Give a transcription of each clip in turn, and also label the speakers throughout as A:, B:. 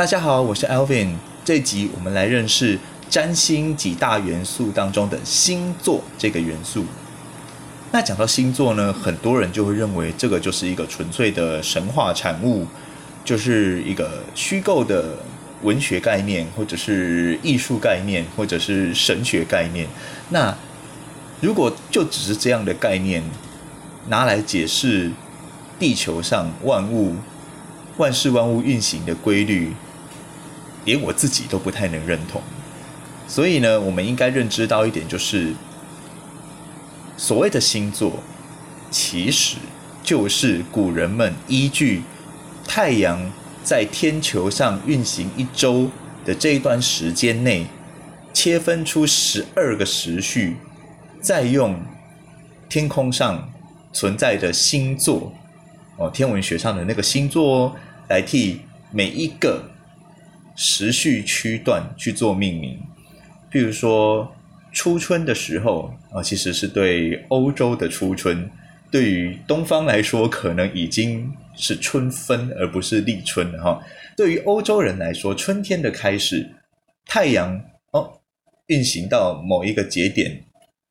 A: 大家好，我是 Alvin。这一集我们来认识占星几大元素当中的星座这个元素。那讲到星座呢，很多人就会认为这个就是一个纯粹的神话产物，就是一个虚构的文学概念，或者是艺术概念，或者是神学概念。那如果就只是这样的概念拿来解释地球上万物、万事万物运行的规律，连我自己都不太能认同。所以呢，我们应该认知到一点，就是所谓的星座，其实就是古人们依据太阳在天球上运行一周的这一段时间内，切分出十二个时序。再用天空上存在的星座哦，天文学上的那个星座哦来替每一个时序区段去做命名。譬如说初春的时候啊，其实是对欧洲的初春；对于东方来说，可能已经是春分而不是立春了哈。对于欧洲人来说，春天的开始，太阳哦运行到某一个节点。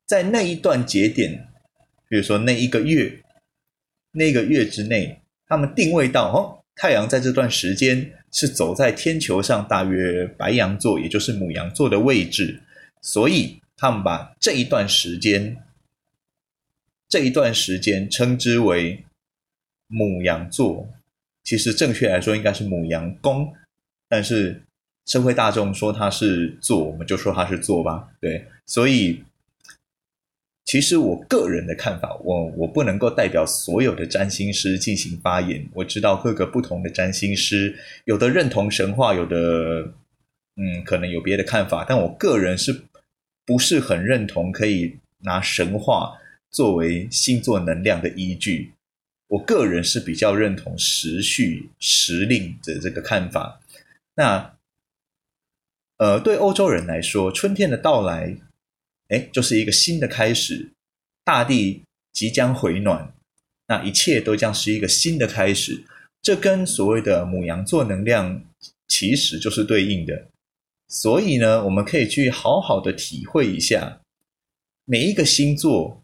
A: 在那一段节点，比如说那一个月，那个月之内，他们定位到哦，太阳在这段时间是走在天球上大约白羊座，也就是母羊座的位置，所以他们把这一段时间，这一段时间称之为母羊座。其实正确来说应该是母羊宫，但是社会大众说它是座，我们就说它是座吧。对，所以。其实我个人的看法，我我不能够代表所有的占星师进行发言。我知道各个不同的占星师，有的认同神话，有的嗯可能有别的看法。但我个人是不是很认同可以拿神话作为星座能量的依据？我个人是比较认同时序时令的这个看法。那呃，对欧洲人来说，春天的到来。哎，就是一个新的开始，大地即将回暖，那一切都将是一个新的开始。这跟所谓的母羊座能量其实就是对应的。所以呢，我们可以去好好的体会一下，每一个星座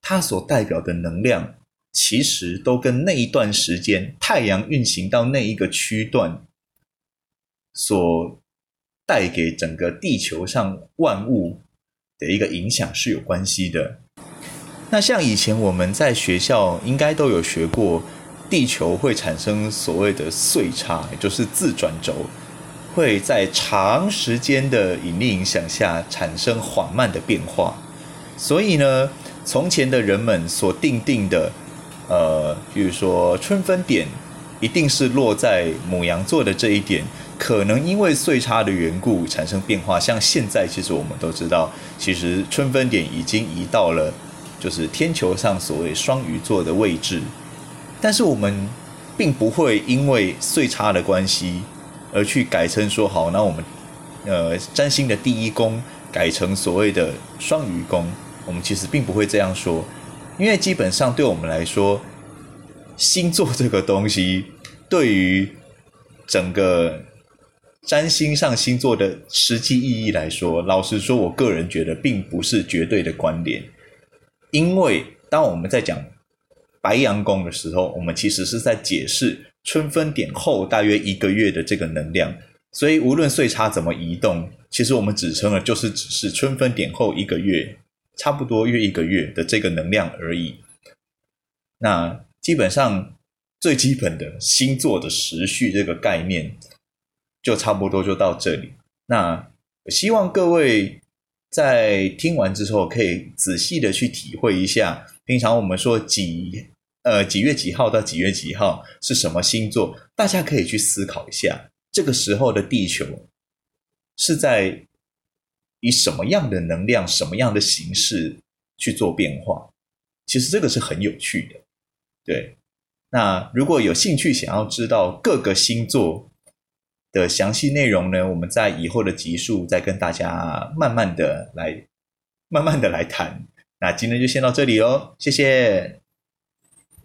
A: 它所代表的能量，其实都跟那一段时间太阳运行到那一个区段所带给整个地球上万物。的一个影响是有关系的。那像以前我们在学校应该都有学过，地球会产生所谓的岁差，也就是自转轴会在长时间的引力影响下产生缓慢的变化。所以呢，从前的人们所定定的，呃，比如说春分点一定是落在母羊座的这一点。可能因为岁差的缘故产生变化，像现在其实我们都知道，其实春分点已经移到了就是天球上所谓双鱼座的位置，但是我们并不会因为岁差的关系而去改成说好，那我们呃占星的第一宫改成所谓的双鱼宫，我们其实并不会这样说，因为基本上对我们来说，星座这个东西对于整个。占星上星座的实际意义来说，老实说，我个人觉得并不是绝对的关联。因为当我们在讲白羊宫的时候，我们其实是在解释春分点后大约一个月的这个能量。所以无论岁差怎么移动，其实我们指称的就是只是春分点后一个月，差不多约一个月的这个能量而已。那基本上最基本的星座的时序这个概念。就差不多就到这里。那希望各位在听完之后，可以仔细的去体会一下，平常我们说几呃几月几号到几月几号是什么星座，大家可以去思考一下，这个时候的地球是在以什么样的能量、什么样的形式去做变化。其实这个是很有趣的。对，那如果有兴趣想要知道各个星座，的详细内容呢，我们在以后的集数再跟大家慢慢的来，慢慢的来谈。那今天就先到这里哦，谢谢。